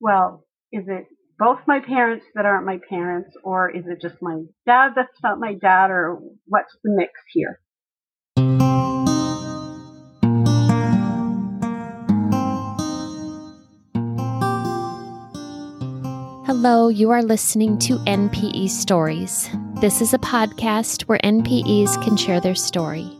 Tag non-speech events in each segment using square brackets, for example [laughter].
well, is it both my parents that aren't my parents, or is it just my dad that's not my dad, or what's the mix here? Hello, you are listening to NPE Stories. This is a podcast where NPEs can share their story.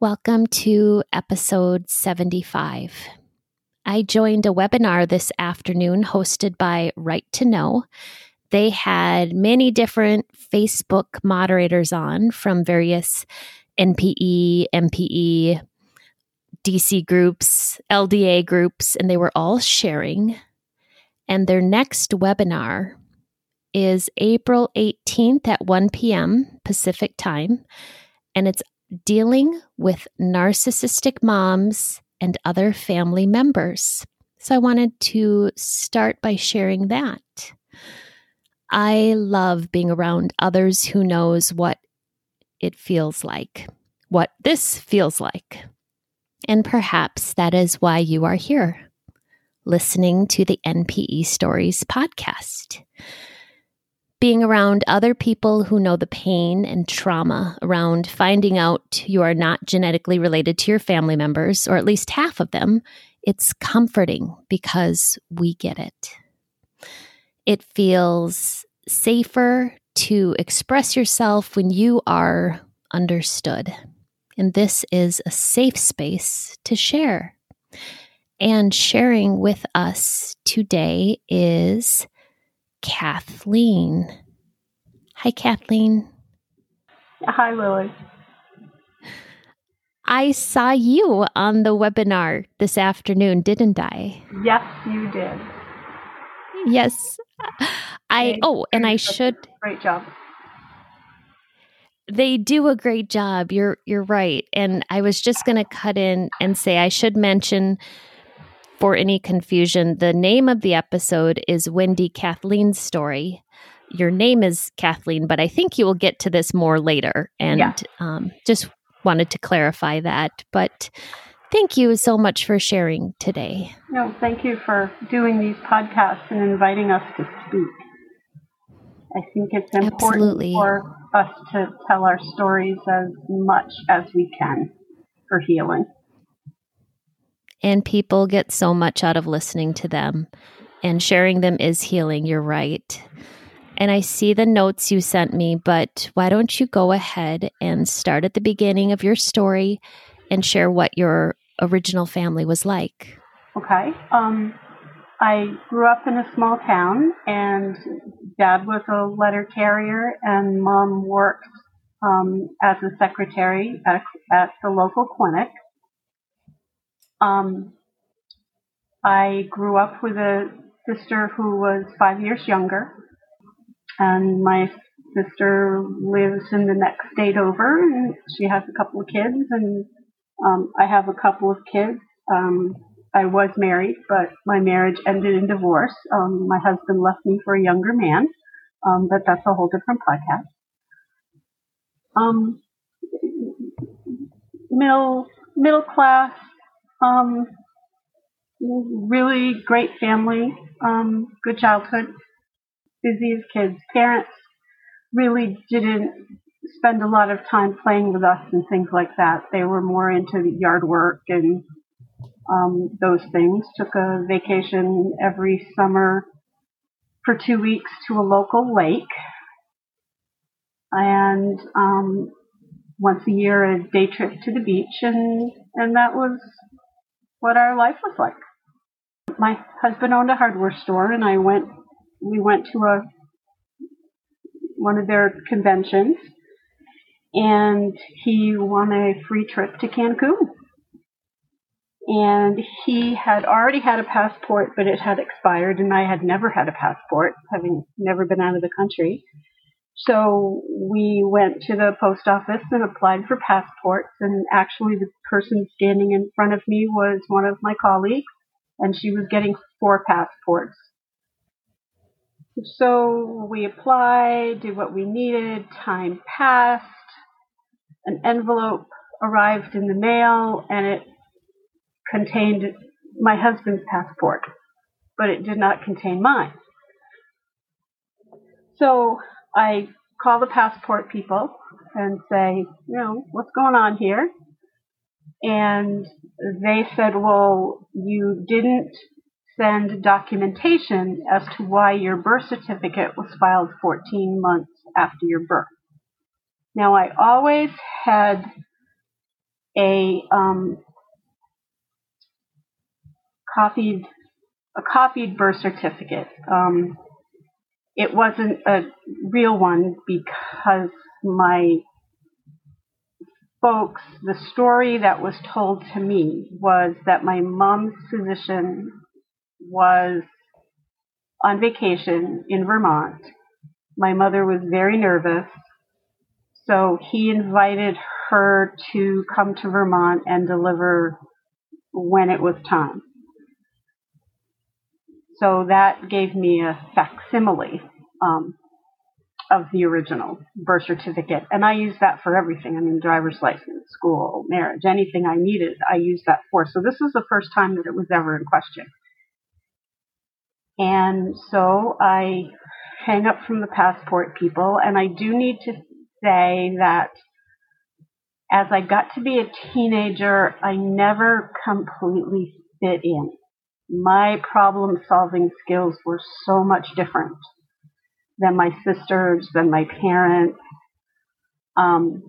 Welcome to episode 75. I joined a webinar this afternoon hosted by Right to Know. They had many different Facebook moderators on from various NPE, MPE, DC groups, LDA groups, and they were all sharing. And their next webinar is April 18th at 1 p.m. Pacific time. And it's dealing with narcissistic moms and other family members. So I wanted to start by sharing that. I love being around others who knows what it feels like, what this feels like. And perhaps that is why you are here, listening to the NPE Stories podcast. Being around other people who know the pain and trauma around finding out you are not genetically related to your family members, or at least half of them, it's comforting because we get it. It feels safer to express yourself when you are understood and this is a safe space to share. And sharing with us today is Kathleen. Hi, Kathleen. Hi, Lily. I saw you on the webinar this afternoon, didn't I? Yes, you did. Yes. I, oh, and I should. Great job they do a great job. You're you're right. And I was just going to cut in and say I should mention for any confusion, the name of the episode is Wendy Kathleen's story. Your name is Kathleen, but I think you will get to this more later. And yeah. um, just wanted to clarify that. But thank you so much for sharing today. No, thank you for doing these podcasts and inviting us to speak. I think it's important Absolutely. for us to tell our stories as much as we can for healing. And people get so much out of listening to them, and sharing them is healing. You're right. And I see the notes you sent me, but why don't you go ahead and start at the beginning of your story and share what your original family was like? Okay. Um, I grew up in a small town, and dad was a letter carrier, and mom worked um, as a secretary at, at the local clinic. Um, I grew up with a sister who was five years younger, and my sister lives in the next state over, and she has a couple of kids, and um, I have a couple of kids. Um, I was married, but my marriage ended in divorce. Um, my husband left me for a younger man, um, but that's a whole different podcast. Um, middle middle class, um, really great family, um, good childhood, busy as kids. Parents really didn't spend a lot of time playing with us and things like that. They were more into yard work and um, those things. Took a vacation every summer for two weeks to a local lake, and um, once a year a day trip to the beach, and and that was what our life was like. My husband owned a hardware store, and I went. We went to a one of their conventions, and he won a free trip to Cancun and he had already had a passport, but it had expired, and I had never had a passport, having never been out of the country. So we went to the post office and applied for passports, and actually the person standing in front of me was one of my colleagues, and she was getting four passports. So we applied, did what we needed, time passed, an envelope arrived in the mail, and it contained my husband's passport, but it did not contain mine. So I call the passport people and say, you know, what's going on here? And they said, well, you didn't send documentation as to why your birth certificate was filed 14 months after your birth. Now, I always had a um, copied a copied birth certificate. Um, it wasn't a real one because my folks, the story that was told to me was that my mom's physician was on vacation in Vermont. My mother was very nervous, so he invited her to come to Vermont and deliver when it was time. So that gave me a facsimile um, of the original birth certificate. And I use that for everything. I mean, driver's license, school, marriage, anything I needed, I used that for. So this was the first time that it was ever in question. And so I hang up from the passport people, and I do need to say that as I got to be a teenager, I never completely fit in my problem solving skills were so much different than my sisters, than my parents. Um,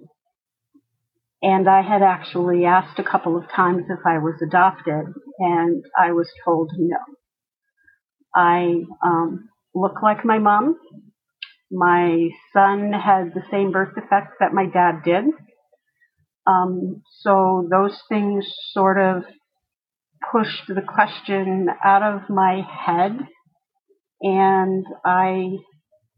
and I had actually asked a couple of times if I was adopted, and I was told no. I um, look like my mom. My son had the same birth defects that my dad did. Um, so those things sort of pushed the question out of my head and I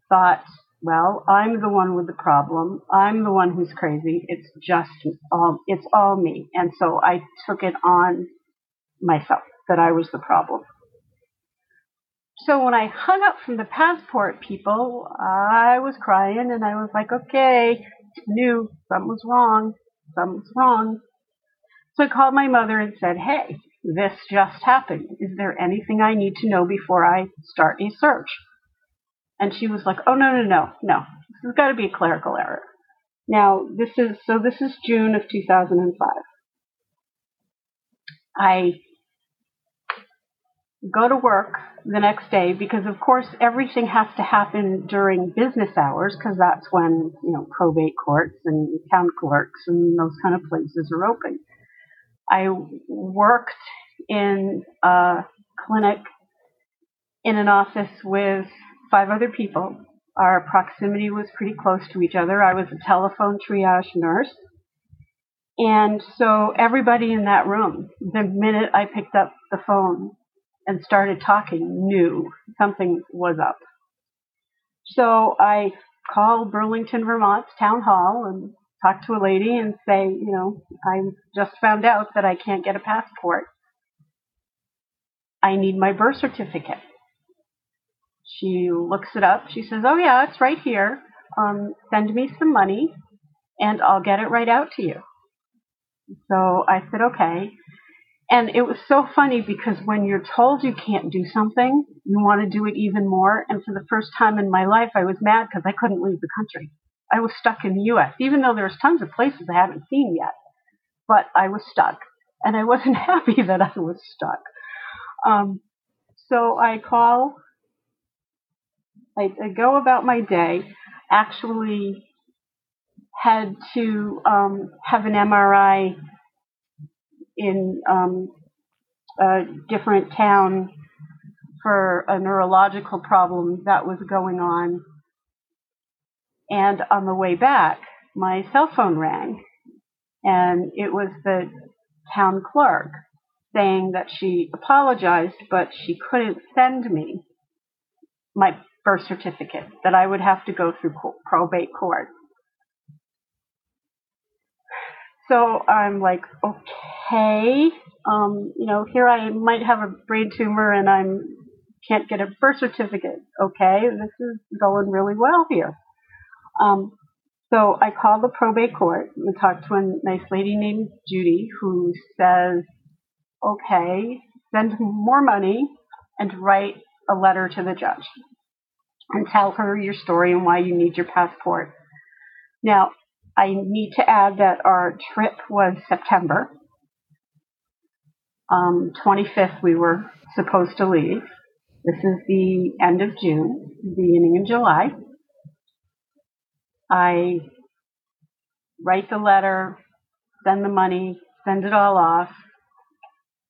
thought, well, I'm the one with the problem. I'm the one who's crazy. It's just all, it's all me. And so I took it on myself that I was the problem. So when I hung up from the passport people, I was crying and I was like, okay, knew something was wrong. Something was wrong. So I called my mother and said, hey, this just happened. Is there anything I need to know before I start a search? And she was like, Oh, no, no, no, no. This has got to be a clerical error. Now, this is, so this is June of 2005. I go to work the next day because of course everything has to happen during business hours because that's when you know probate courts and town clerks and those kind of places are open I worked in a clinic in an office with five other people. Our proximity was pretty close to each other. I was a telephone triage nurse. And so everybody in that room, the minute I picked up the phone and started talking, knew something was up. So I called Burlington, Vermont's town hall and talk to a lady and say, you know, I just found out that I can't get a passport. I need my birth certificate. She looks it up. She says, oh, yeah, it's right here. Um, send me some money and I'll get it right out to you. So I said, okay. And it was so funny because when you're told you can't do something, you want to do it even more. And for the first time in my life, I was mad because I couldn't leave the country. I was stuck in the U.S., even though there's tons of places I haven't seen yet. But I was stuck, and I wasn't [laughs] happy that I was stuck. Um, so I call, I, I, go about my day, actually had to um, have an MRI in um, a different town for a neurological problem that was going on and on the way back, my cell phone rang, and it was the town clerk saying that she apologized, but she couldn't send me my birth certificate, that I would have to go through probate court. So I'm like, okay, um, you know, here I might have a brain tumor and I'm can't get a birth certificate. Okay, this is going really well here. Um, so I called the probate court and talked to a nice lady named Judy who says, okay, send more money and write a letter to the judge and tell her your story and why you need your passport. Now, I need to add that our trip was September. Um, 25th, we were supposed to leave. This is the end of June, beginning of July. I write the letter, send the money, send it all off.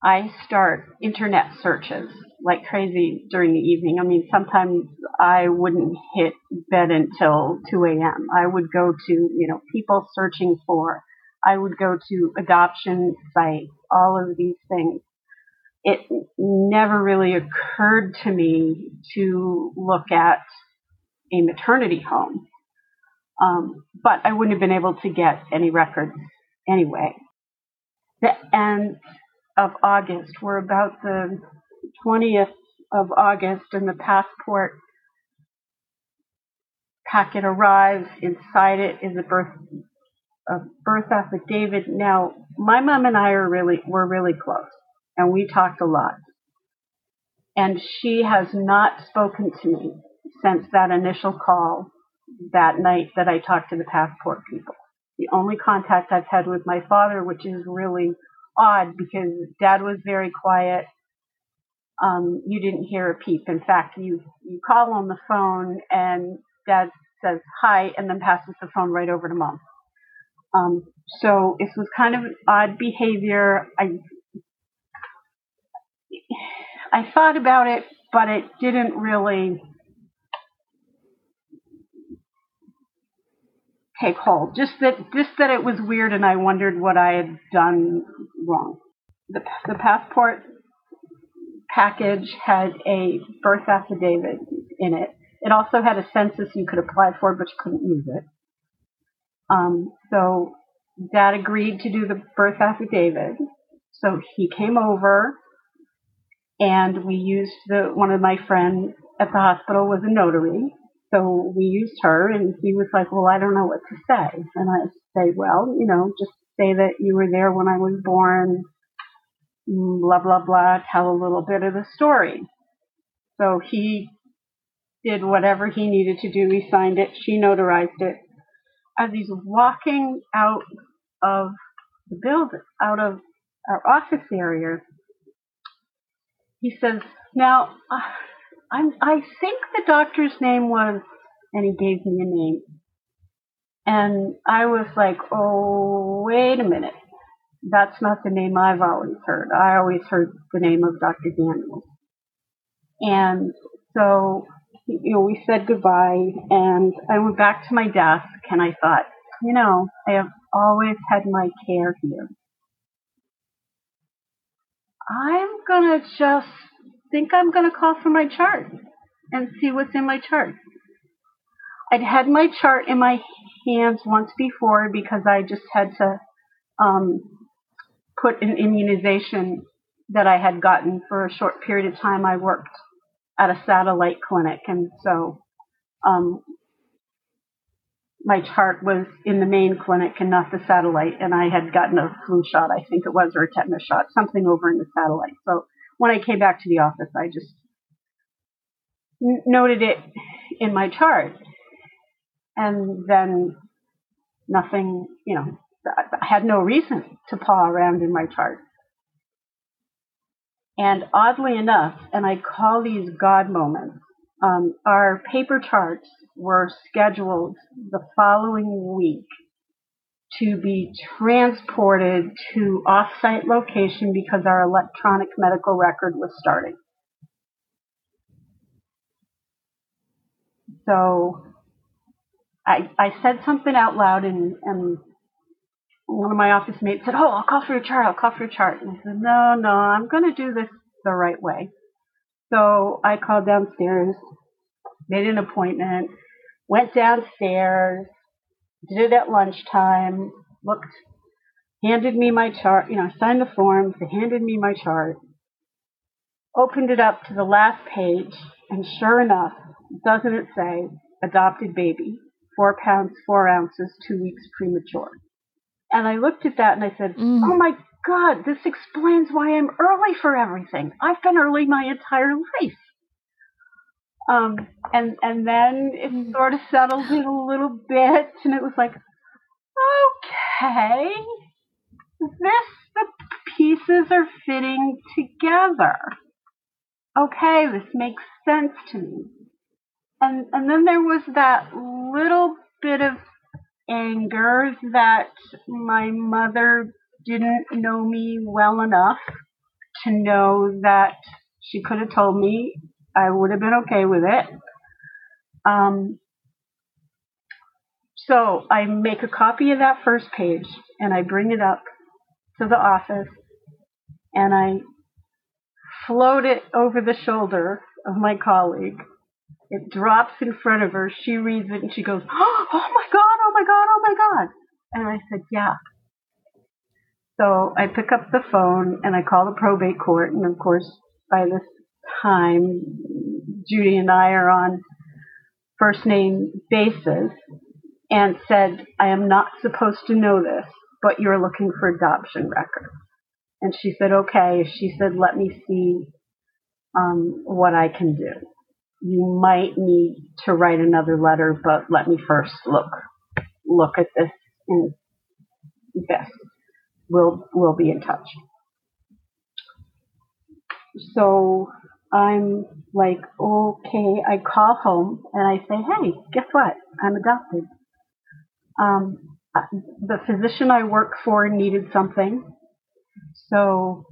I start internet searches like crazy during the evening. I mean, sometimes I wouldn't hit bed until 2 a.m. I would go to, you know, people searching for, I would go to adoption sites, all of these things. It never really occurred to me to look at a maternity home. Um, but I wouldn't have been able to get any records anyway. The end of August, we're about the 20th of August, and the passport packet arrives. Inside it is a birth a birth affidavit. Now, my mom and I are really were really close, and we talked a lot. And she has not spoken to me since that initial call that night that I talked to the passport people. The only contact I've had with my father, which is really odd because dad was very quiet. Um, you didn't hear a peep. In fact, you, you call on the phone and dad says hi and then passes the phone right over to mom. Um, so it was kind of odd behavior. I, I thought about it, but it didn't really take hold. Just that, just that it was weird, and I wondered what I had done wrong. The, the passport package had a birth affidavit in it. It also had a census you could apply for, but you couldn't use it. Um, so Dad agreed to do the birth affidavit. So he came over, and we used the one of my friends at the hospital was a notary, so we used her, and he was like, Well, I don't know what to say. And I say, Well, you know, just say that you were there when I was born, blah, blah, blah, tell a little bit of the story. So he did whatever he needed to do. He signed it, she notarized it. As he's walking out of the building, out of our office area, he says, Now, uh, I'm, I think the doctor's name was, and he gave me a name. And I was like, oh, wait a minute. That's not the name I've always heard. I always heard the name of Dr. Daniels. And so, you know, we said goodbye and I went back to my desk and I thought, you know, I have always had my care here. I'm gonna just think I'm going to call for my chart and see what's in my chart. I'd had my chart in my hands once before because I just had to um, put an immunization that I had gotten for a short period of time. I worked at a satellite clinic, and so um, my chart was in the main clinic and not the satellite, and I had gotten a flu shot, I think it was, or a tetanus shot, something over in the satellite. So when I came back to the office, I just n- noted it in my chart. And then nothing, you know, I had no reason to paw around in my chart. And oddly enough, and I call these God moments, um, our paper charts were scheduled the following week to be transported to off-site location because our electronic medical record was starting. So I, I said something out loud and, and one of my office mates said, "Oh, I'll call for your chart. I'll call for your chart." And I said, "No, no, I'm going to do this the right way." So I called downstairs, made an appointment, went downstairs, did it at lunchtime, looked, handed me my chart, you know, I signed the forms, they handed me my chart, opened it up to the last page, and sure enough, doesn't it say adopted baby, four pounds, four ounces, two weeks premature. And I looked at that and I said, Mm. oh my God, this explains why I'm early for everything. I've been early my entire life. Um, and and then it sort of settled in a little bit, and it was like, okay, this the pieces are fitting together. Okay, this makes sense to me. And and then there was that little bit of anger that my mother didn't know me well enough to know that she could have told me I would have been okay with it. Um, so I make a copy of that first page and I bring it up to the office and I float it over the shoulder of my colleague. It drops in front of her. She reads it and she goes, Oh my God, oh my God, oh my God. And I said, Yeah. So I pick up the phone and I call the probate court. And of course, by this time, Judy and I are on first name basis and said, I am not supposed to know this, but you're looking for adoption records. And she said, okay. She said, let me see um, what I can do. You might need to write another letter, but let me first look look at this and this. We'll we'll be in touch. So I'm like, okay. I call home and I say, hey, guess what? I'm adopted. Um, the physician I work for needed something, so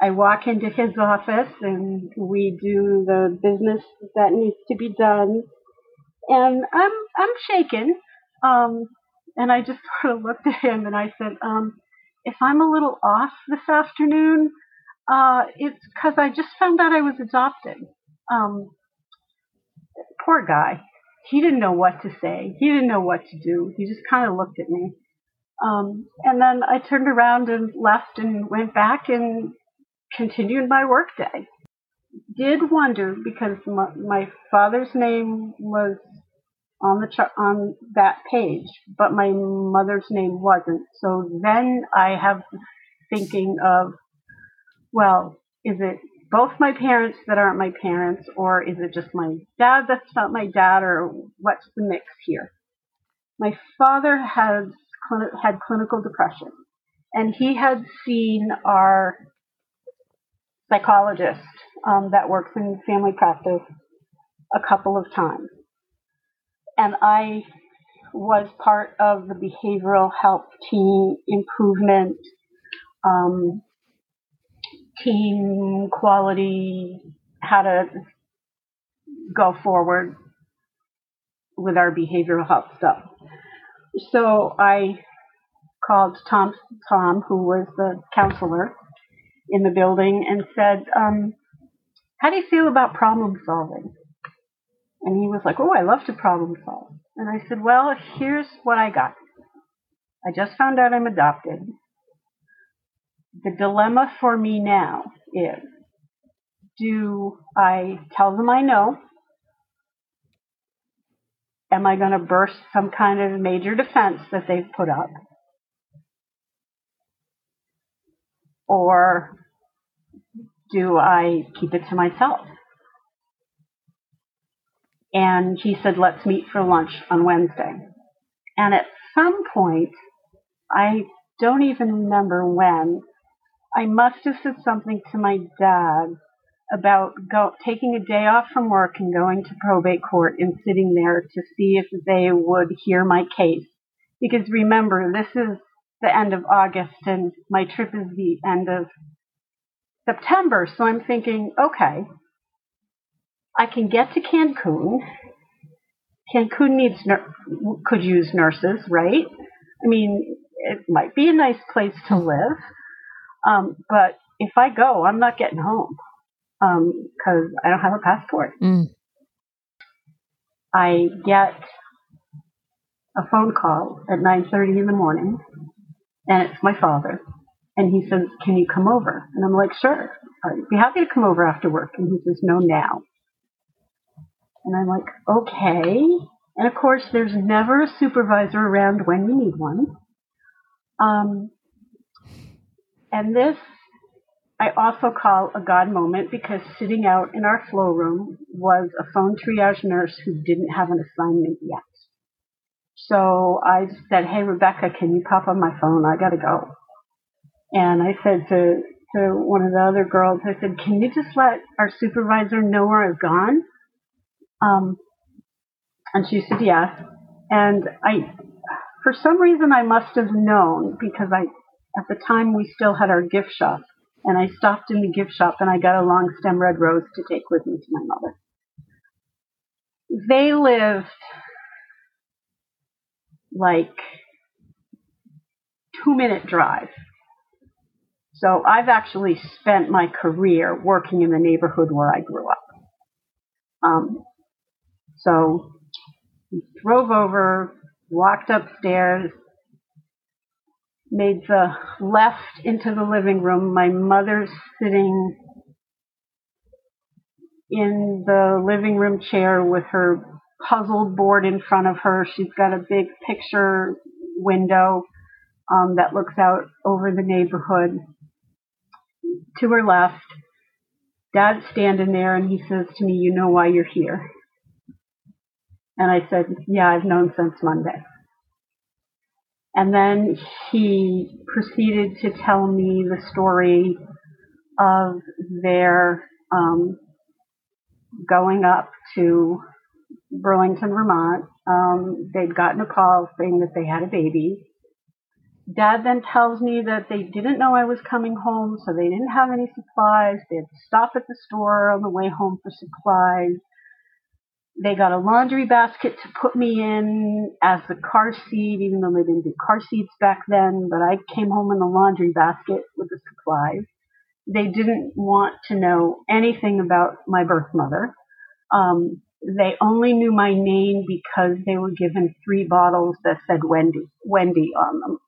I walk into his office and we do the business that needs to be done. And I'm I'm shaken. Um, and I just [laughs] sort of looked at him and I said, um, if I'm a little off this afternoon, uh, it's because I just found out I was adopted. Um, poor guy. He didn't know what to say. He didn't know what to do. He just kind of looked at me. Um, and then I turned around and left and went back and continued my workday. Did wonder because my, my father's name was on the chart on that page, but my mother's name wasn't. So then I have thinking of, well, is it both my parents that aren't my parents, or is it just my dad that's not my dad, or what's the mix here? My father has had clinical depression, and he had seen our psychologist um, that works in family practice a couple of times. And I was part of the behavioral health team improvement, um, team quality, how to go forward with our behavioral health stuff. So I called Tom, Tom, who was the counselor in the building, and said, um, "How do you feel about problem solving?" And he was like, "Oh, I love to problem solve." And I said, "Well, here's what I got. I just found out I'm adopted. The dilemma for me now is, do I tell them I know?" Am I going to burst some kind of major defense that they've put up? Or do I keep it to myself? And he said, let's meet for lunch on Wednesday. And at some point, I don't even remember when, I must have said something to my dad about go, taking a day off from work and going to probate court and sitting there to see if they would hear my case. Because remember, this is the end of August and my trip is the end of September. So I'm thinking, okay, I can get to Cancun. Cancun needs could use nurses, right? I mean, it might be a nice place to live, um, but if I go, I'm not getting home because um, I don't have a passport. Mm. I get a phone call at 9:30 in the morning, and it's my father, and he says, "Can you come over?" And I'm like, "Sure, I'd be happy to come over after work." And he says, "No, now." And I'm like, "Okay." And of course, there's never a supervisor around when you need one. Um, and this I also call a God moment because sitting out in our flow room was a phone triage nurse who didn't have an assignment yet. So I said, Hey, Rebecca, can you pop on my phone? I got to go. And I said to, to one of the other girls, I said, Can you just let our supervisor know where I've gone? Um, and she said, Yes. And I, for some reason, I must have known because I, at the time, we still had our gift shop and I stopped in the gift shop and I got a long stem red rose to take with me to my mother. They lived like two minute drive. So I've actually spent my career working in the neighborhood where I grew up. Um, so drove over, walked upstairs, made the left into the living room. My mother's sitting in the living room chair with her puzzled board in front of her. She's got a big picture window um, that looks out over the neighborhood. To her left, Dad's standing there and he says to me, You know why you're here? And I said, Yeah, I've known since Monday. And then he proceeded to tell me the story of their um, going up to Burlington, Vermont. Um, they'd gotten a call saying that they had a baby. Dad then tells me that they didn't know I was coming home, so they didn't have any supplies. They had to stop at the store on the way home for supplies. They got a laundry basket to put me in as the car seat, even though they didn't do car seats back then, but I came home in the laundry basket with the supplies. They didn't want to know anything about my birth mother. Um, they only knew my name because they were given three bottles that said Wendy, Wendy on them.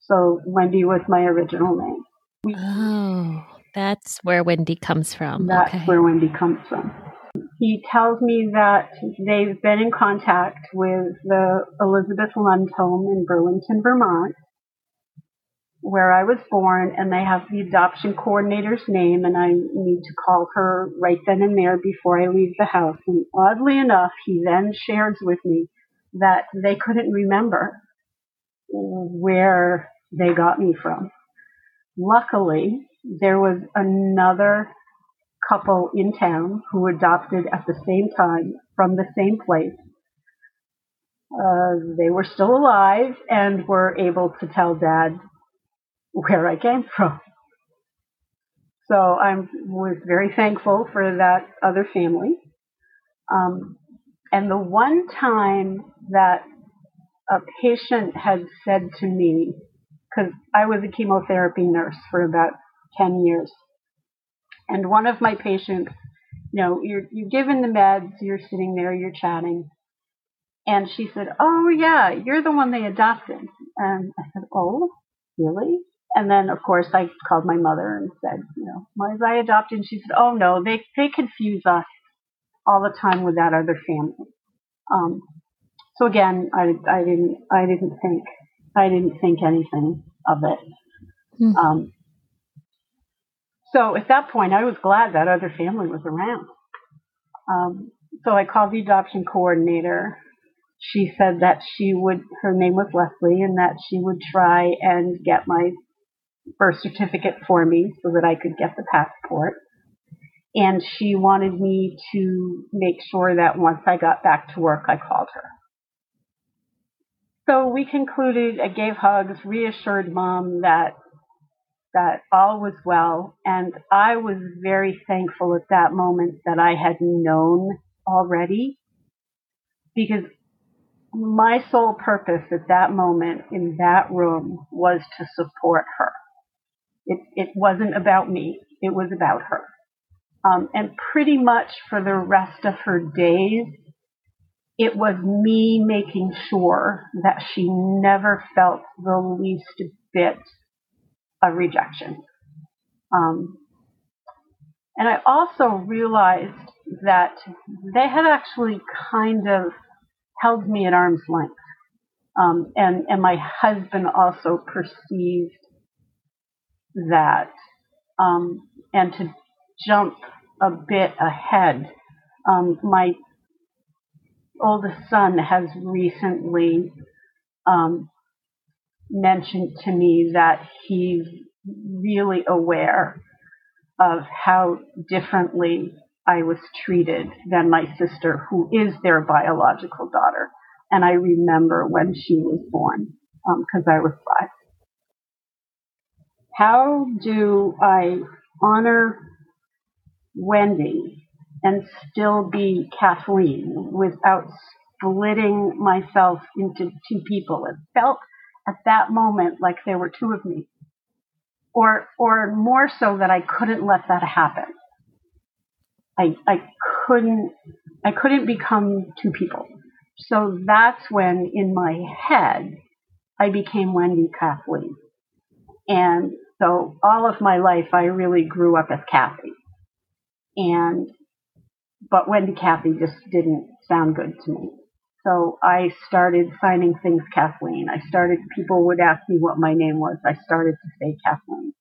So Wendy was my original name. Oh, that's where Wendy comes from. That's okay. where Wendy comes from. He tells me that they've been in contact with the Elizabeth Lund home in Burlington, Vermont, where I was born, and they have the adoption coordinator's name, and I need to call her right then and there before I leave the house. And oddly enough, he then shares with me that they couldn't remember where they got me from. Luckily, there was another couple in town who adopted at the same time from the same place. Uh, they were still alive and were able to tell dad where I came from. So I was very thankful for that other family. Um, and the one time that a patient had said to me, because I was a chemotherapy nurse for about 10 years, and one of my patients, you know, you're you're given the meds, you're sitting there, you're chatting, and she said, "Oh yeah, you're the one they adopted." And I said, "Oh, really?" And then of course I called my mother and said, "You know, was I adopted?" And she said, "Oh no, they they confuse us all the time with that other family." Um, so again, I I didn't I didn't think I didn't think anything of it. Mm. Um, so at that point, I was glad that other family was around. Um, so I called the adoption coordinator. She said that she would, her name was Leslie, and that she would try and get my birth certificate for me so that I could get the passport. And she wanted me to make sure that once I got back to work, I called her. So we concluded, I gave hugs, reassured mom that that all was well. And I was very thankful at that moment that I had known already because my sole purpose at that moment in that room was to support her. It, it wasn't about me. It was about her. Um, and pretty much for the rest of her days, it was me making sure that she never felt the least bit of rejection. Um, and I also realized that they had actually kind of held me at arm's length. Um, and, and my husband also perceived that um, and to jump a bit ahead. Um, my oldest son has recently um, mentioned to me that he's really aware of how differently I was treated than my sister, who is their biological daughter. And I remember when she was born, because um, I was five. How do I honor Wendy and still be Kathleen without splitting myself into two people? It felt at that moment like there were two of me. Or, or more so that I couldn't let that happen. I, I couldn't, I couldn't become two people. So that's when in my head, I became Wendy Kathleen. And so all of my life, I really grew up as Kathy. And, but Wendy Kathy just didn't sound good to me. So I started signing things Kathleen. I started, people would ask me what my name was. I started to say Kathleen.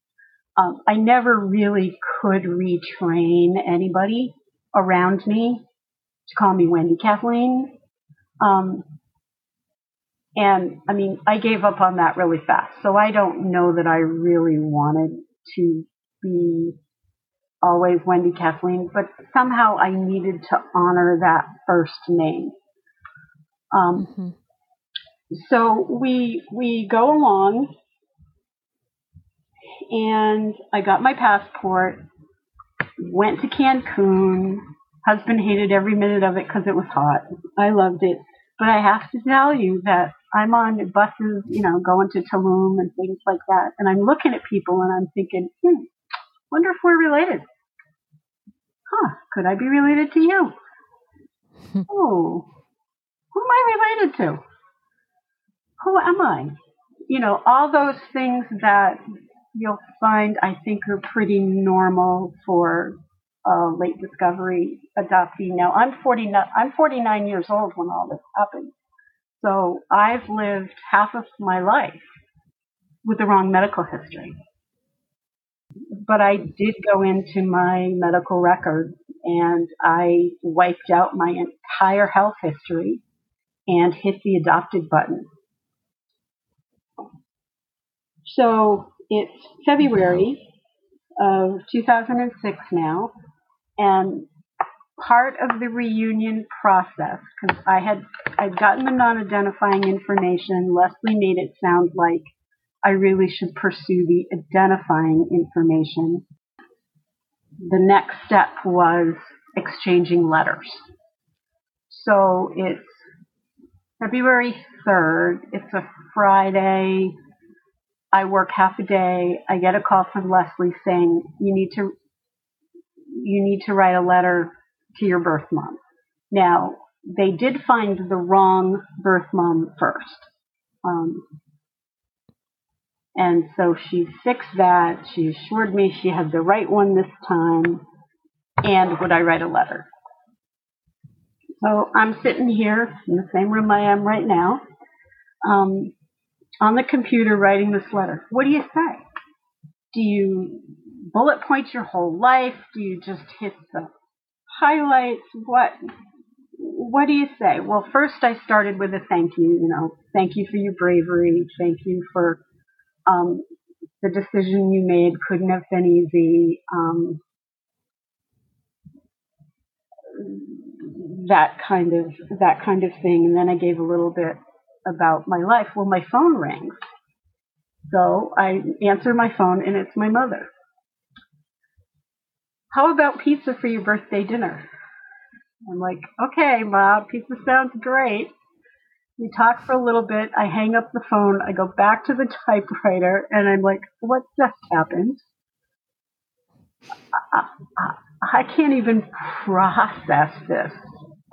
Um, I never really could retrain anybody around me to call me Wendy Kathleen. Um, and I mean, I gave up on that really fast. So I don't know that I really wanted to be always Wendy Kathleen, but somehow I needed to honor that first name. Um, mm-hmm. So we we go along, and I got my passport, went to Cancun. Husband hated every minute of it because it was hot. I loved it. But I have to tell you that I'm on buses, you know, going to Tulum and things like that, and I'm looking at people and I'm thinking, hmm, wonder if we're related. Huh, could I be related to you? [laughs] oh, who am I related to? Who am I? You know, all those things that you'll find, I think, are pretty normal for a late discovery adoptee. Now, I'm 49, I'm 49 years old when all this happened. So I've lived half of my life with the wrong medical history. But I did go into my medical records and I wiped out my entire health history and hit the adopted button. So it's February of 2006 now, and part of the reunion process because I had I'd gotten the non-identifying information. Leslie made it sound like I really should pursue the identifying information. The next step was exchanging letters. So it's February 3rd. It's a Friday. I work half a day. I get a call from Leslie saying you need to you need to write a letter to your birth mom. Now, they did find the wrong birth mom first. Um, and so she fixed that. She assured me she had the right one this time. And would I write a letter? So I'm sitting here in the same room I am right now, um, on the computer writing this letter. What do you say? Do you bullet point your whole life? Do you just hit the highlights? What what do you say? Well, first I started with a thank you. You know, thank you for your bravery. Thank you for um, the decision you made. Couldn't have been easy. Um, that kind of that kind of thing. And then I gave a little bit about my life. Well, my phone rings, so I answer my phone, and it's my mother. How about pizza for your birthday dinner? I'm like, okay, Mom, pizza sounds great. We talk for a little bit. I hang up the phone. I go back to the [laughs] typewriter and I'm like, what just happened? I, I, I can't even process this.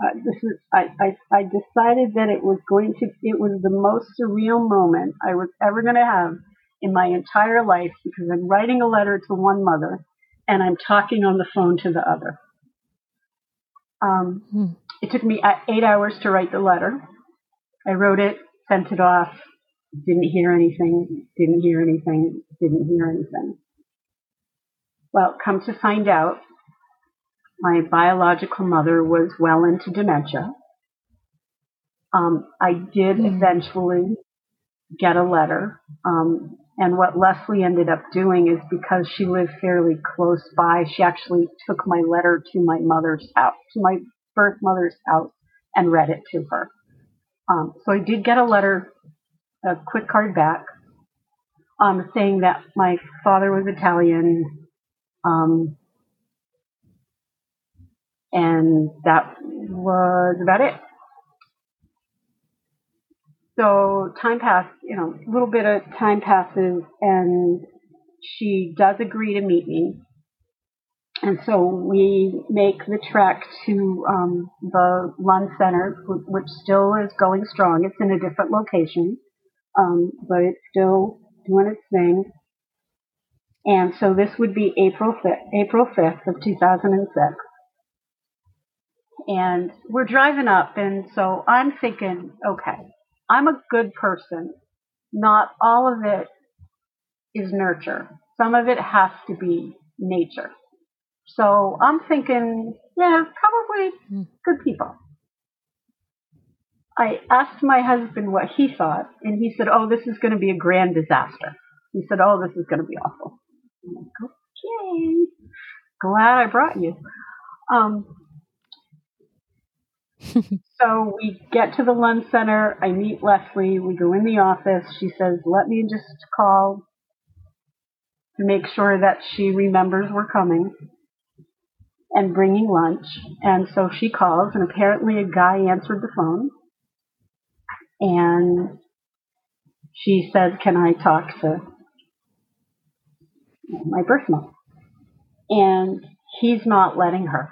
Uh, this is I, I I decided that it was going to it was the most surreal moment I was ever going to have in my entire life because I'm writing a letter to one mother and I'm talking on the phone to the other. Um, hmm. It took me eight hours to write the letter. I wrote it, sent it off, didn't hear anything, didn't hear anything, didn't hear anything. Well, come to find out, my biological mother was well into dementia. Um, I did mm. eventually get a letter. Um, and what Leslie ended up doing is because she lived fairly close by, she actually took my letter to my mother's house, to my birth mother's house, and read it to her. Um, so I did get a letter, a quick card back, um, saying that my father was Italian, um, and that was about it. So time passed, you know, a little bit of time passes, and she does agree to meet me. And so we make the trek to um, the Lund Center, which still is going strong. It's in a different location, um, but it's still doing its thing. And so this would be April 5th, April 5th of 2006. And we're driving up, and so I'm thinking, okay, I'm a good person. Not all of it is nurture. Some of it has to be nature. So I'm thinking, yeah, probably hmm. good people. I asked my husband what he thought, and he said, oh, this is going to be a grand disaster. He said, oh, this is going to be awful. I'm like, okay, glad I brought you. Um, so we get to the Lund Center. I meet Leslie. We go in the office. She says, let me just call to make sure that she remembers we're coming and bringing lunch. And so she calls, and apparently a guy answered the phone. And she said, Can I talk to my birth mom? And he's not letting her.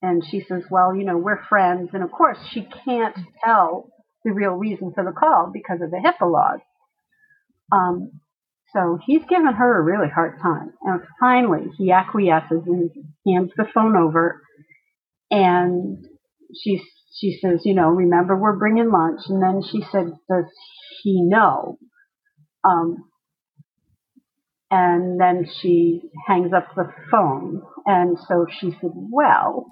And she says, Well, you know, we're friends. And of course, she can't tell the real reason for the call because of the HIPAA laws. Um, so he's given her a really hard time. And finally, he acquiesces and hands the phone over. And she, she says, you know, remember we're bringing lunch. And then she said, does he know? Um, and then she hangs up the phone. And so she said, well,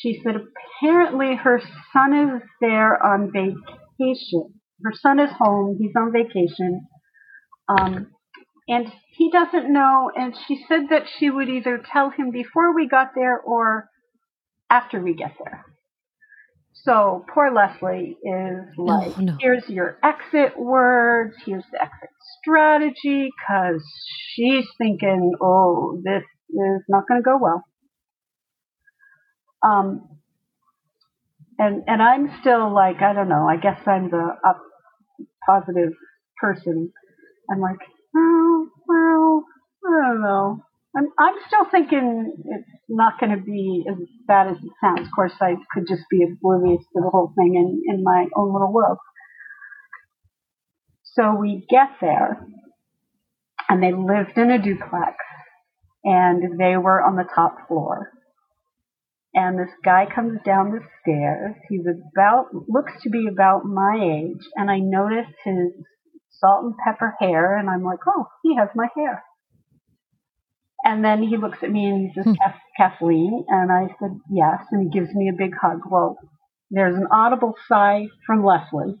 she said, apparently her son is there on vacation. Her son is home. He's on vacation. Um, and he doesn't know, and she said that she would either tell him before we got there or after we get there. So poor Leslie is like, no. here's your exit words, here's the exit strategy, because she's thinking, oh, this is not going to go well. Um, and and I'm still like, I don't know. I guess I'm the up positive person I'm like, oh, well, I don't know. I'm, I'm still thinking it's not going to be as bad as it sounds. Of course, I could just be oblivious to the whole thing in, in my own little world. So we get there, and they lived in a duplex, and they were on the top floor. And this guy comes down the stairs. He's about, looks to be about my age, and I notice his salt and pepper hair, and I'm like, oh, he has my hair. And then he looks at me and he says, hmm. Kathleen, and I said, yes, and he gives me a big hug. Well, there's an audible sigh from Leslie.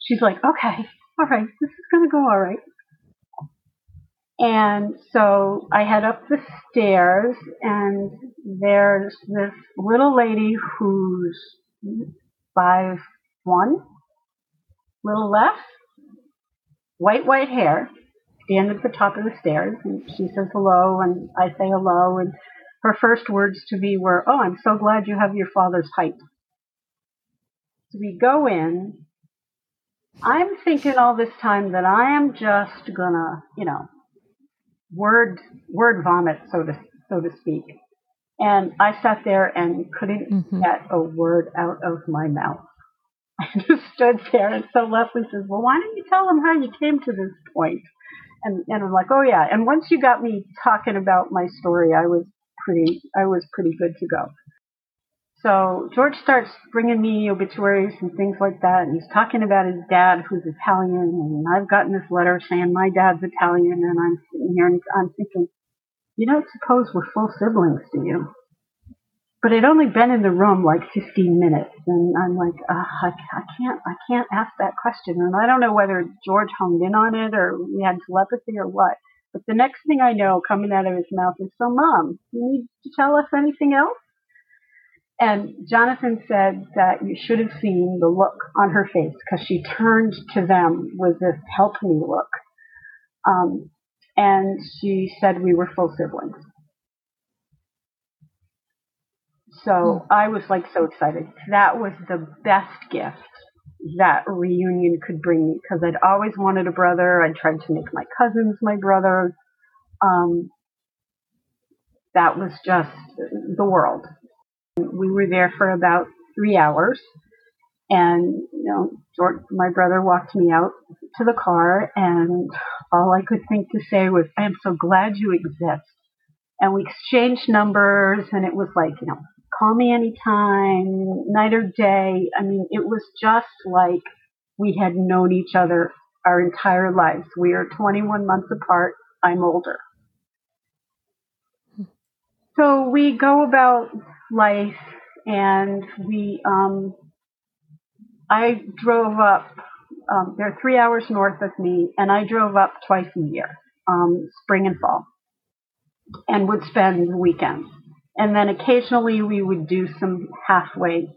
She's like, okay, all right, this is going to go all right. And so I head up the stairs, and there's this little lady who's five one, little less, white, white hair, stand at the top of the stairs, and she says hello, and I say hello, and her first words to me were, "Oh, I'm so glad you have your father's height." So we go in. I'm thinking all this time that I am just gonna, you know, word word vomit, so to so to speak. And I sat there and couldn't mm-hmm. get a word out of my mouth. [laughs] I just stood there, and so Leslie says, "Well, why don't you tell them how you came to this point?" And and I'm like, "Oh yeah." And once you got me talking about my story, I was pretty I was pretty good to go. So George starts bringing me obituaries and things like that, and he's talking about his dad, who's Italian, and I've gotten this letter saying my dad's Italian, and I'm sitting here and I'm thinking, you don't suppose we're full siblings, do you? But I'd only been in the room like 15 minutes, and I'm like, uh, I, I can't, I can't ask that question, and I don't know whether George honed in on it or we had telepathy or what. But the next thing I know, coming out of his mouth is, "So, Mom, you need to tell us anything else?" And Jonathan said that you should have seen the look on her face because she turned to them with this help me look. Um, and she said we were full siblings. So hmm. I was like so excited. That was the best gift that reunion could bring me because I'd always wanted a brother. I'd tried to make my cousins my brothers. Um, that was just the world. We were there for about three hours. And, you know, George, my brother walked me out to the car, and all I could think to say was, I am so glad you exist. And we exchanged numbers, and it was like, you know, call me anytime, night or day. I mean, it was just like we had known each other our entire lives. We are 21 months apart. I'm older. So we go about life and we, um, I drove up, um, they're three hours north of me and I drove up twice a year, um, spring and fall and would spend the weekends. And then occasionally we would do some halfway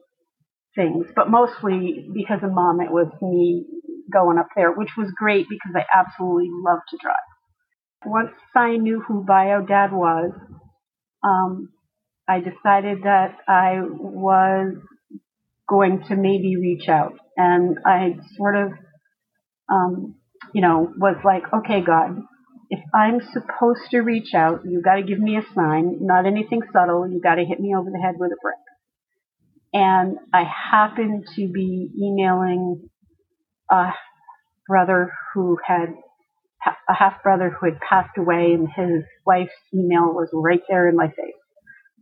things, but mostly because of mom, it was me going up there, which was great because I absolutely love to drive. Once I knew who Bio Dad was, um, I decided that I was going to maybe reach out. And I sort of, um, you know, was like, okay, God, if I'm supposed to reach out, you got to give me a sign, not anything subtle. You got to hit me over the head with a brick. And I happened to be emailing a brother who had a half brother who had passed away, and his wife's email was right there in my face.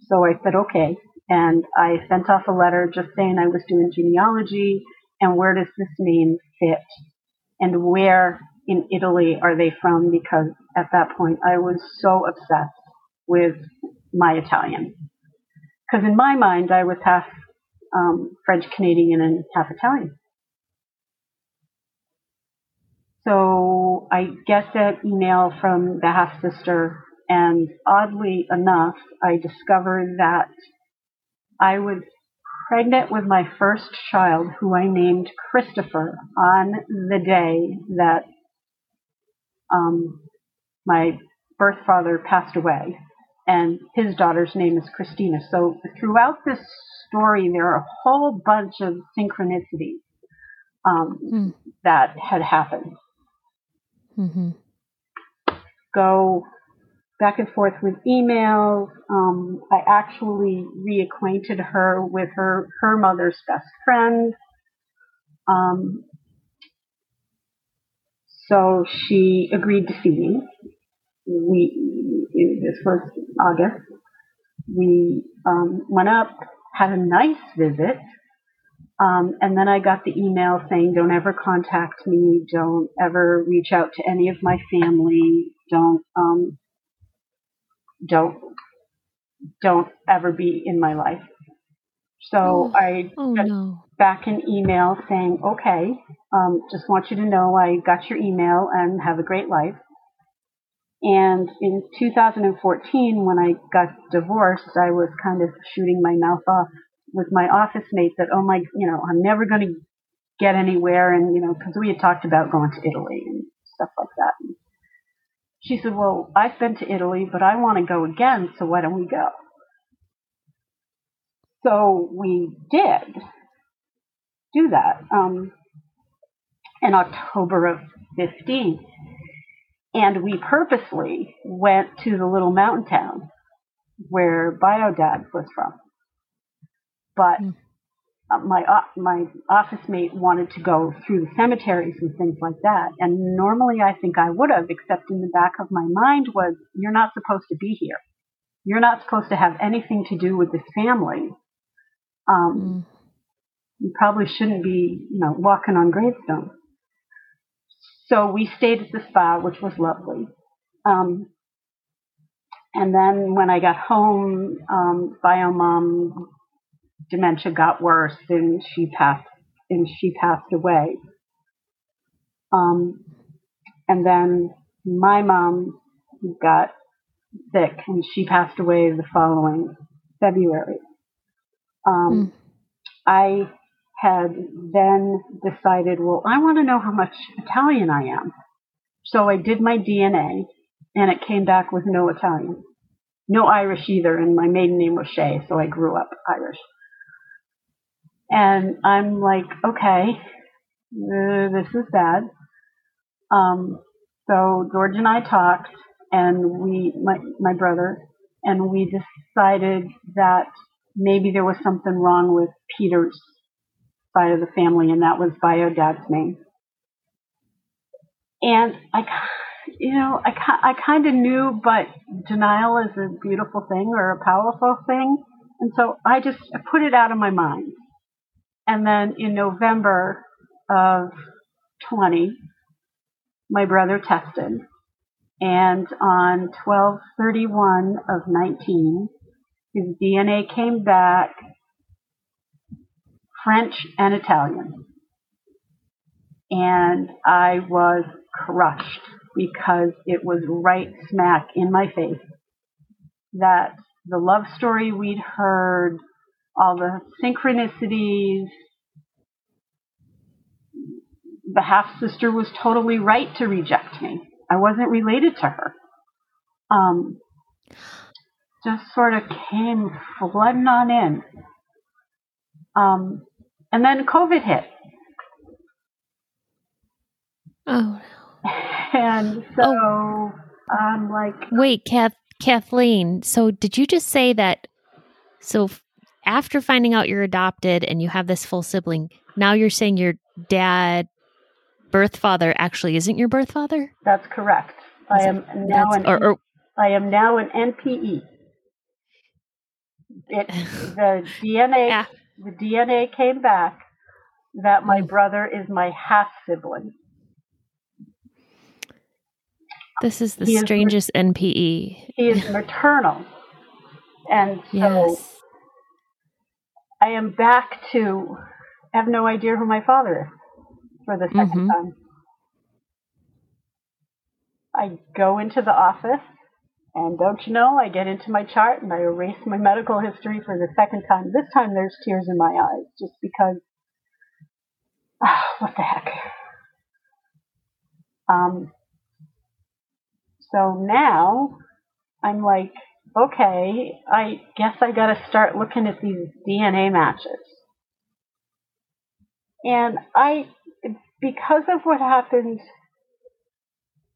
So I said, okay. And I sent off a letter just saying I was doing genealogy and where does this name fit and where in Italy are they from? Because at that point I was so obsessed with my Italian. Because in my mind I was half um, French Canadian and half Italian. So I get that email from the half sister and oddly enough, I discovered that I was pregnant with my first child, who I named Christopher, on the day that um, my birth father passed away. And his daughter's name is Christina. So throughout this story, there are a whole bunch of synchronicities um, mm. that had happened. Mm-hmm. Go back and forth with emails. Um, I actually reacquainted her with her her mother's best friend. Um, so she agreed to see me. We this was August. We um, went up, had a nice visit, um, and then I got the email saying, "Don't ever contact me. Don't ever reach out to any of my family. Don't um, don't don't ever be in my life. So oh, I oh, got no. back an email saying, okay, um, just want you to know I got your email and have a great life. And in 2014, when I got divorced, I was kind of shooting my mouth off with my office mate that, oh my, you know, I'm never going to get anywhere. And, you know, because we had talked about going to Italy and stuff like that. And she said, Well, I've been to Italy, but I want to go again, so why don't we go? So we did. do that um, in October of 15. And we purposely went to the little mountain town where Biodad was from. But mm. my my office mate wanted to go through the cemeteries and things like that. And normally I think I would have, except in the back of my mind was, you're not supposed to be here. You're not supposed to have anything to do with this family. Um, mm. You probably shouldn't be, you know, walking on gravestones. So we stayed at the spa, which was lovely. Um, and then when I got home, um, bio mom dementia got worse, and she passed, and she passed away. Um, and then my mom got sick, and she passed away the following February. Um, mm. I had then decided, well, I want to know how much Italian I am. So I did my DNA and it came back with no Italian. No Irish either, and my maiden name was Shay, so I grew up Irish. And I'm like, okay, uh, this is bad. Um, so George and I talked, and we, my, my brother, and we decided that maybe there was something wrong with Peter's side of the family, and that was Bio Dad's name. And I, you know, I, I kind of knew, but denial is a beautiful thing or a powerful thing. And so I just I put it out of my mind. And then in November of 20, my brother tested. And on 1231 of 19, his DNA came back French and Italian. And I was crushed because it was right smack in my face that the love story we'd heard, all the synchronicities, the half sister was totally right to reject me. I wasn't related to her. Um, just sort of came flooding on in. Um, and then COVID hit. Oh. And so oh. I'm like. Wait, Kath, Kathleen. So did you just say that? So after finding out you're adopted and you have this full sibling, now you're saying your dad, birth father, actually isn't your birth father? That's correct. I am now an or, or, I am now an NPE. It [laughs] the DNA the DNA came back that my mm. brother is my half sibling. This is the he strangest is, NPE. He is [laughs] maternal. And so yes. I am back to I have no idea who my father is for the 2nd mm-hmm. time. I go into the office and don't you know, I get into my chart and I erase my medical history for the second time. This time there's tears in my eyes just because, ah, what the heck. Um, so now I'm like, okay, I guess I got to start looking at these DNA matches. And I, because of what happened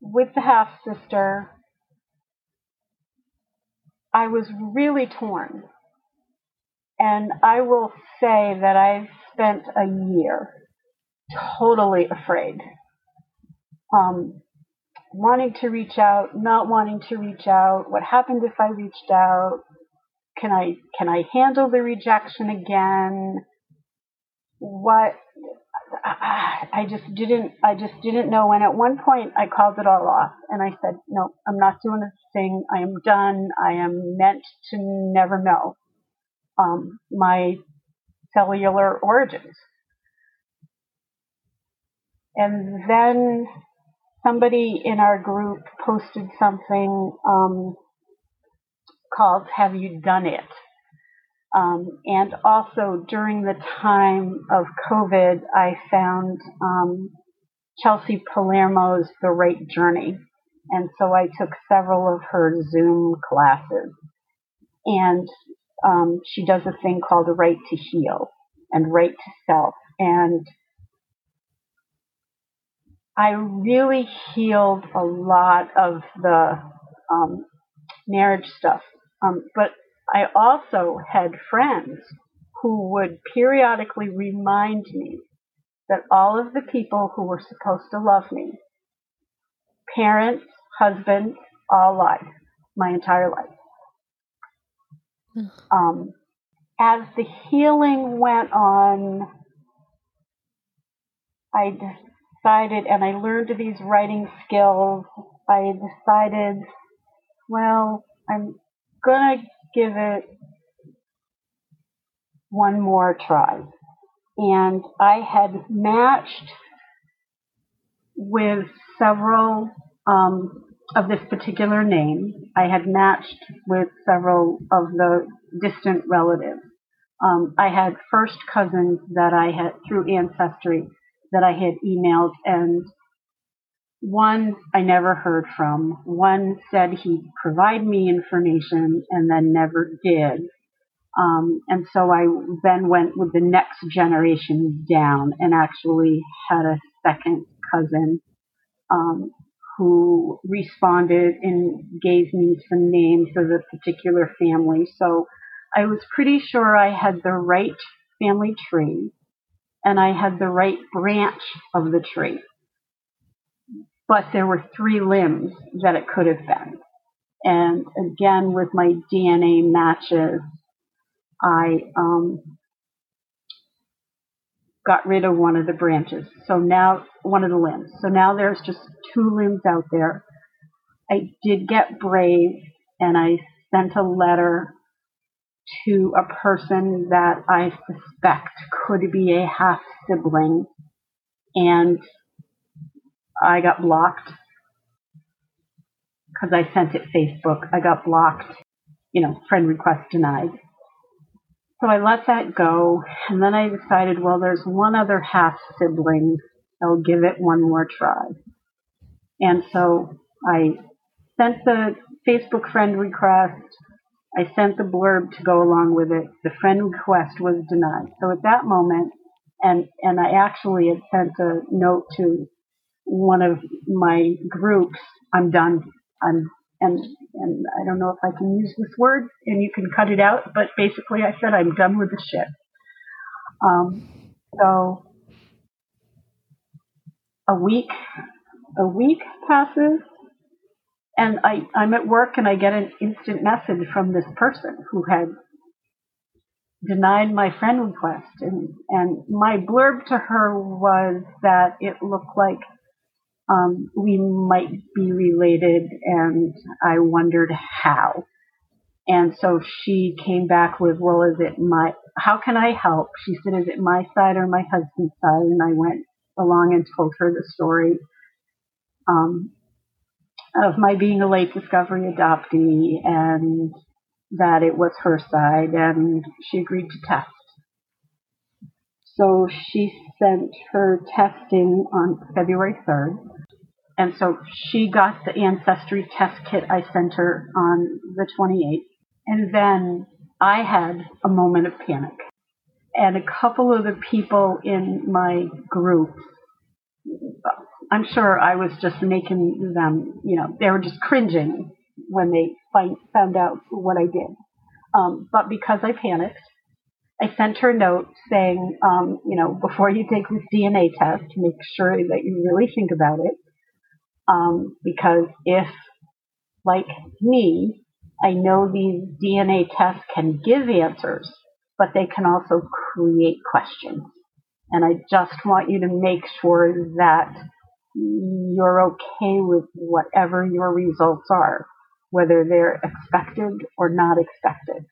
with the half sister I was really torn. And I will say that I've spent a year totally afraid. Um, wanting to reach out, not wanting to reach out. What happened if I reached out? Can I can I handle the rejection again? What [sighs] I just didn't I just didn't know and at one point I called it all off and I said no I'm not doing this thing I am done I am meant to never know um, my cellular origins and then somebody in our group posted something um, called have you done it um, and also during the time of COVID, I found um, Chelsea Palermo's The Write Journey. And so I took several of her Zoom classes. And um, she does a thing called write to heal and write to self. and I really healed a lot of the um, marriage stuff. Um, but I also had friends who would periodically remind me that all of the people who were supposed to love me, parents, husband, all lied my entire life. Um, as the healing went on, I decided, and I learned these writing skills. I decided, well, I'm gonna give it one more try. And I had matched with several um, of this particular name. I had matched with several of the distant relatives. Um, I had first cousins that I had through ancestry that I had emailed, and one I never heard from. One said he'd provide me information and then never did. Um, and so I then went with the next generation down and actually had a second cousin um, who responded and gave me some names of a particular family. So I was pretty sure I had the right family tree and I had the right branch of the tree. But there were three limbs that it could have been. And again, with my DNA matches, I um, got rid of one of the branches. So now, one of the limbs. So now there's just two limbs out there. I did get brave and I sent a letter to a person that I suspect could be a half sibling, and I got blocked because I sent it Facebook. I got blocked, you know, friend request denied. So I let that go, and then I decided, well, there's one other half sibling. I'll give it one more try. And so I sent the Facebook friend request. I sent the blurb to go along with it. The friend request was denied. So at that moment, and and I actually had sent a note to one of my groups. I'm done. I'm and and I don't know if I can use this word, and you can cut it out. But basically, I said I'm done with the shit. Um, so a week, a week passes, and I I'm at work, and I get an instant message from this person who had denied my friend request, and and my blurb to her was that it looked like um, we might be related, and I wondered how. And so she came back with, well, is it my, how can I help? She said, is it my side or my husband's side? And I went along and told her the story um, of my being a late discovery adoptee and that it was her side, and she agreed to test. So she sent her testing on February 3rd. And so she got the ancestry test kit I sent her on the 28th. And then I had a moment of panic. And a couple of the people in my group, I'm sure I was just making them, you know, they were just cringing when they find, found out what I did. Um, but because I panicked, I sent her a note saying, um, you know, before you take this DNA test, make sure that you really think about it. Um, because if, like me, I know these DNA tests can give answers, but they can also create questions. And I just want you to make sure that you're okay with whatever your results are, whether they're expected or not expected.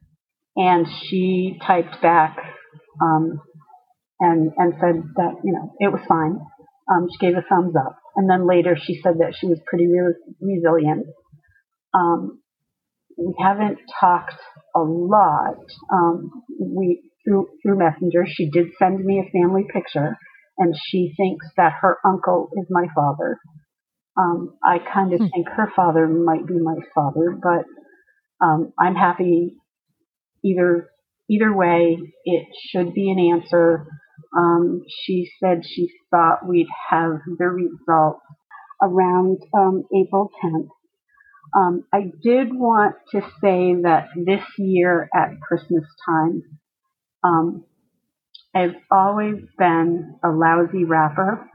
And she typed back um, and and said that you know it was fine. Um, she gave a thumbs up, and then later she said that she was pretty re- resilient. Um, we haven't talked a lot. Um, we through through Messenger, she did send me a family picture, and she thinks that her uncle is my father. Um, I kind of hmm. think her father might be my father, but um, I'm happy either either way. It should be an answer. Um, she said she thought we'd have the results around um, April 10th. Um, I did want to say that this year at Christmas time, um, I've always been a lousy wrapper.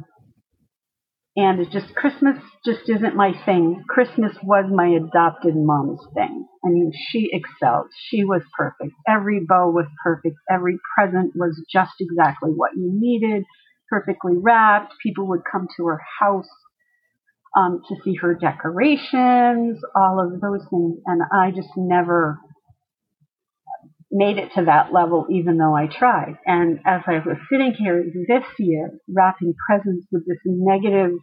And it just, Christmas just isn't my thing. Christmas was my adopted mom's thing. I mean, she excelled. She was perfect. Every bow was perfect. Every present was just exactly what you needed, perfectly wrapped. People would come to her house um, to see her decorations, all of those things. And I just never made it to that level, even though I tried. And as I was sitting here this year, wrapping presents with this negative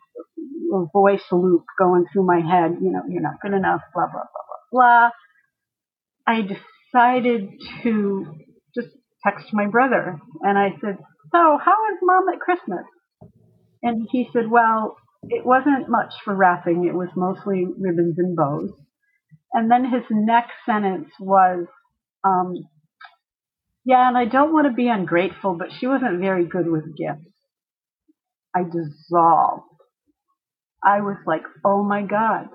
voice loop going through my head, you know, you're not good enough, blah, blah, blah, blah, blah, I decided to just text my brother. And I said, So, how is mom at Christmas? And he said, Well, it wasn't much for wrapping, it was mostly ribbons and bows. And then his next sentence was, um, yeah, and I don't want to be ungrateful, but she wasn't very good with gifts. I dissolved. I was like, oh my God.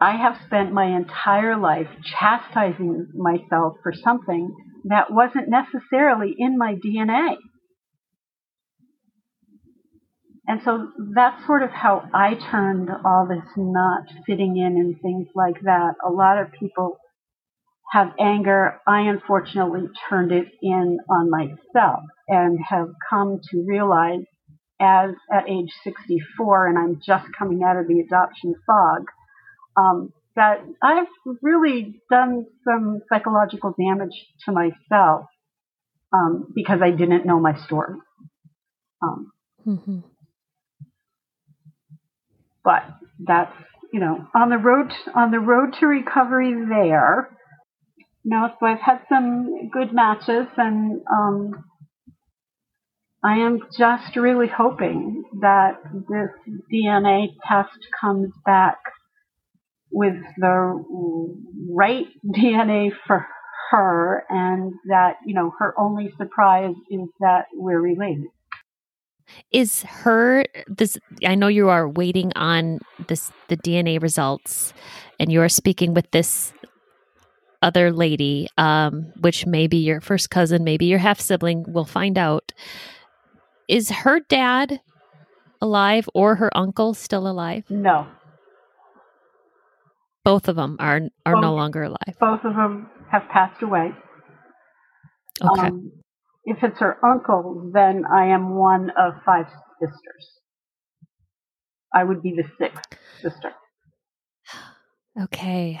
I have spent my entire life chastising myself for something that wasn't necessarily in my DNA. And so that's sort of how I turned all this not fitting in and things like that. A lot of people have anger. I unfortunately turned it in on myself and have come to realize as at age 64 and I'm just coming out of the adoption fog, um, that I've really done some psychological damage to myself um, because I didn't know my story. Um, mm-hmm. But that's you know on the road on the road to recovery there. Know, so I've had some good matches, and um, I am just really hoping that this DNA test comes back with the right DNA for her, and that you know her only surprise is that we're related. Is her this? I know you are waiting on this the DNA results, and you are speaking with this other lady, um, which may be your first cousin, maybe your half sibling. We'll find out. Is her dad alive or her uncle still alive? No. Both of them are are both, no longer alive. Both of them have passed away. Okay. Um, if it's her uncle, then I am one of five sisters. I would be the sixth sister. [sighs] Okay.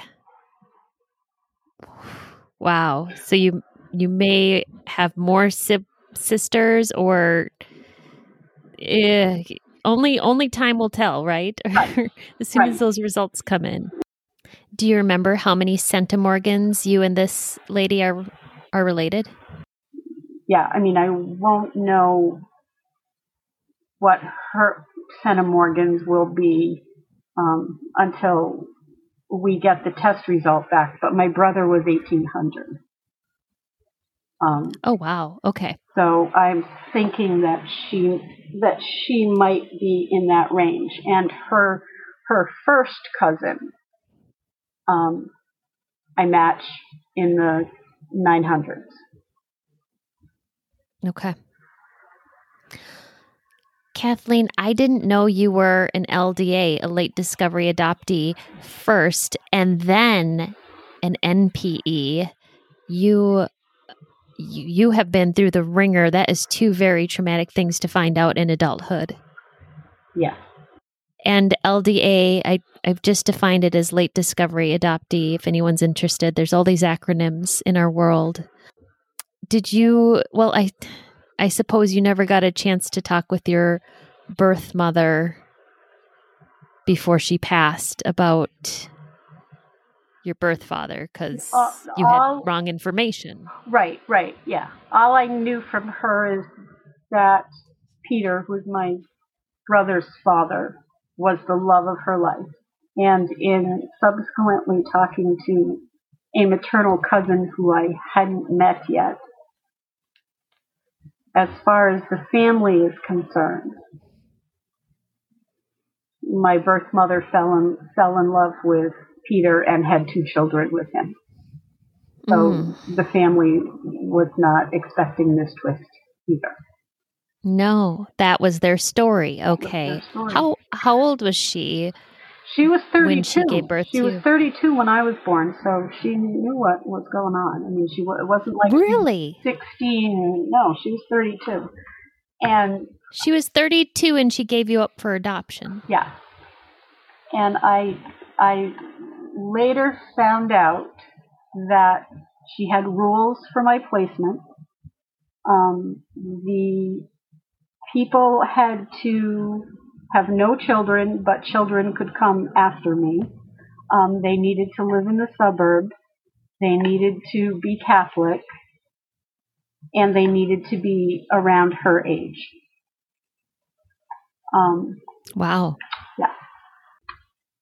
Wow. So you you may have more si- sisters or uh, only only time will tell, right? [laughs] right. as soon right. as those results come in. Do you remember how many centimorgans you and this lady are are related? Yeah, I mean, I won't know what her centimorgans will be um, until we get the test result back, but my brother was 1800. Um, oh wow! Okay. So I'm thinking that she that she might be in that range, and her her first cousin, um, I match in the 900s. Okay. Kathleen, I didn't know you were an LDA, a late discovery adoptee, first, and then an NPE. You you have been through the wringer. That is two very traumatic things to find out in adulthood. Yeah. And LDA, I, I've just defined it as late discovery adoptee. If anyone's interested, there's all these acronyms in our world. Did you? Well, I I suppose you never got a chance to talk with your birth mother before she passed about your birth father because uh, you had wrong information. Right, right, yeah. All I knew from her is that Peter, who's my brother's father, was the love of her life. And in subsequently talking to a maternal cousin who I hadn't met yet, as far as the family is concerned, my birth mother fell in fell in love with Peter and had two children with him. So mm. the family was not expecting this twist either. No, that was their story. Okay. Their story. How how old was she? She was 32. When she gave birth she was 32 when I was born, so she knew what was going on. I mean, she it wasn't like really 16. No, she was 32, and she was 32, and she gave you up for adoption. Yeah, and I I later found out that she had rules for my placement. Um, the people had to have no children, but children could come after me. Um, they needed to live in the suburbs. They needed to be Catholic. And they needed to be around her age. Um, wow. Yeah.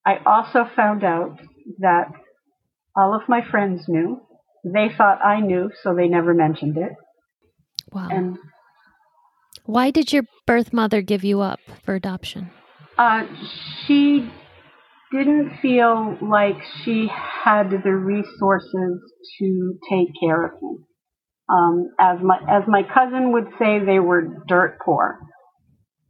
I also found out that all of my friends knew. They thought I knew, so they never mentioned it. Wow. And why did your birth mother give you up for adoption? Uh, she didn't feel like she had the resources to take care of me. Um, as my as my cousin would say, they were dirt poor,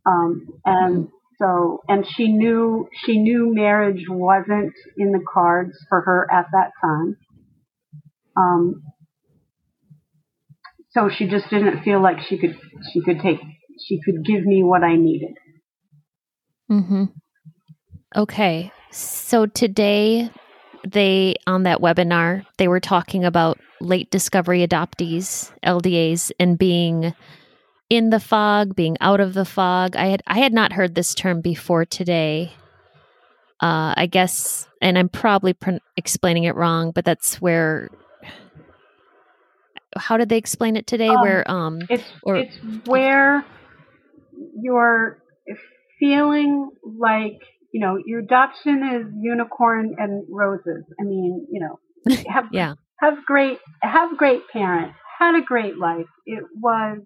um, and so and she knew she knew marriage wasn't in the cards for her at that time. Um, so she just didn't feel like she could she could take she could give me what I needed. Mhm. Okay. So today they on that webinar they were talking about late discovery adoptees, LDAs and being in the fog, being out of the fog. I had I had not heard this term before today. Uh, I guess, and I'm probably pr- explaining it wrong, but that's where how did they explain it today? Um, where um, it's or, it's where you're feeling like you know your adoption is unicorn and roses. I mean, you know, [laughs] have yeah. have great have great parents, had a great life. It was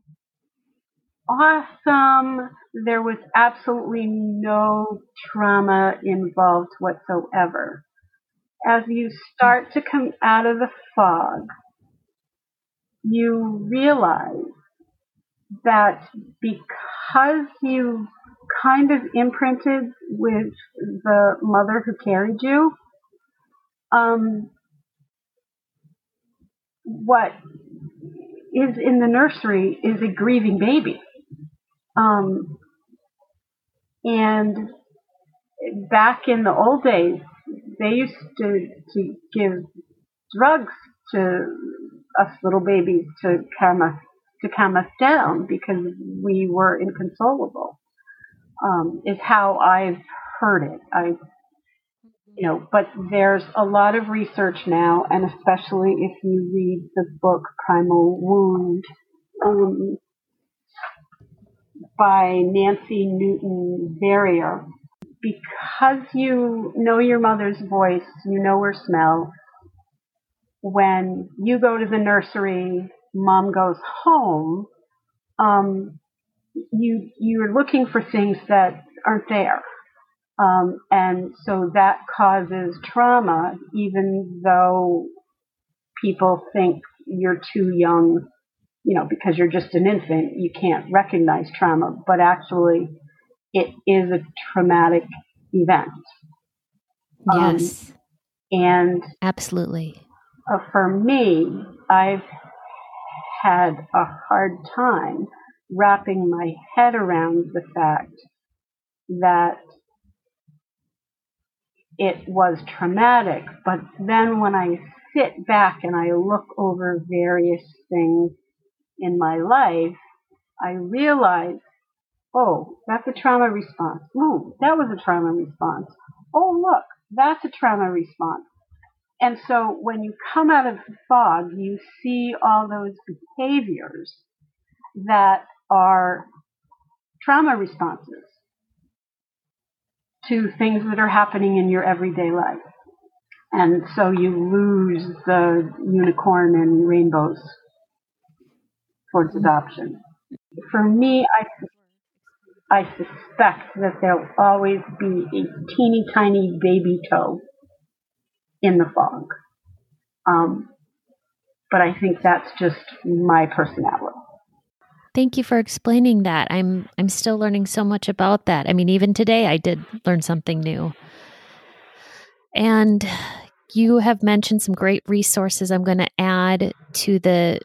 awesome. There was absolutely no trauma involved whatsoever. As you start to come out of the fog, you realize that because you kind of imprinted with the mother who carried you, um, what is in the nursery is a grieving baby. Um, and back in the old days, they used to, to give drugs to us little babies to calm us to calm us down because we were inconsolable. Um, is how I've heard it. I, you know, but there's a lot of research now, and especially if you read the book Primal Wound um, by Nancy Newton Verrier, because you know your mother's voice, you know her smell, when you go to the nursery, mom goes home, um, you you're looking for things that aren't there. Um, and so that causes trauma, even though people think you're too young, you know, because you're just an infant, you can't recognize trauma, but actually it is a traumatic event. Yes. Um, and absolutely Uh, for me, I've had a hard time wrapping my head around the fact that it was traumatic, but then when I sit back and I look over various things in my life, I realize, oh, that's a trauma response. Oh, that was a trauma response. Oh, look, that's a trauma response. And so when you come out of the fog, you see all those behaviors that are trauma responses to things that are happening in your everyday life. And so you lose the unicorn and rainbows towards adoption. For me, I, I suspect that there'll always be a teeny tiny baby toe in the fog. Um, but I think that's just my personality. Thank you for explaining that. I'm I'm still learning so much about that. I mean, even today I did learn something new. And you have mentioned some great resources I'm going to add to the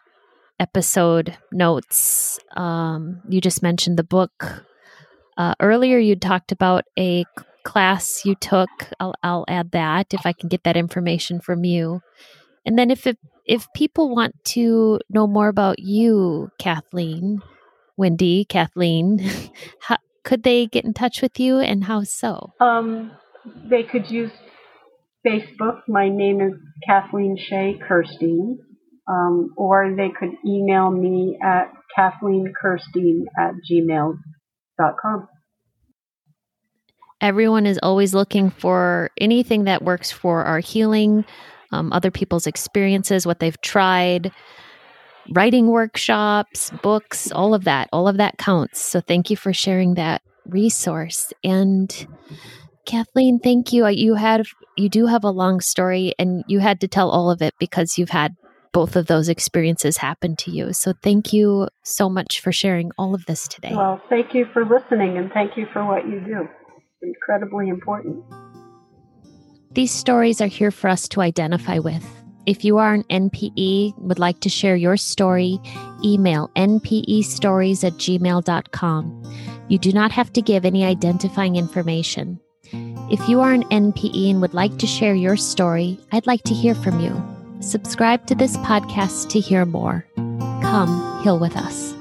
episode notes. Um, you just mentioned the book. Uh, earlier, you talked about a class you took. I'll, I'll add that if I can get that information from you. And then if it, if people want to know more about you, Kathleen, Wendy, Kathleen, [laughs] how, could they get in touch with you and how so? Um, they could use Facebook. My name is Kathleen Shea Kirstein. Um, or they could email me at kathleenkirstein at gmail.com. Everyone is always looking for anything that works for our healing, um, other people's experiences, what they've tried, writing workshops, books, all of that. All of that counts. So thank you for sharing that resource. And Kathleen, thank you. You had you do have a long story and you had to tell all of it because you've had both of those experiences happen to you. So thank you so much for sharing all of this today. Well, thank you for listening and thank you for what you do. Incredibly important. These stories are here for us to identify with. If you are an NPE, would like to share your story, email npestories at gmail.com. You do not have to give any identifying information. If you are an NPE and would like to share your story, I'd like to hear from you. Subscribe to this podcast to hear more. Come heal with us.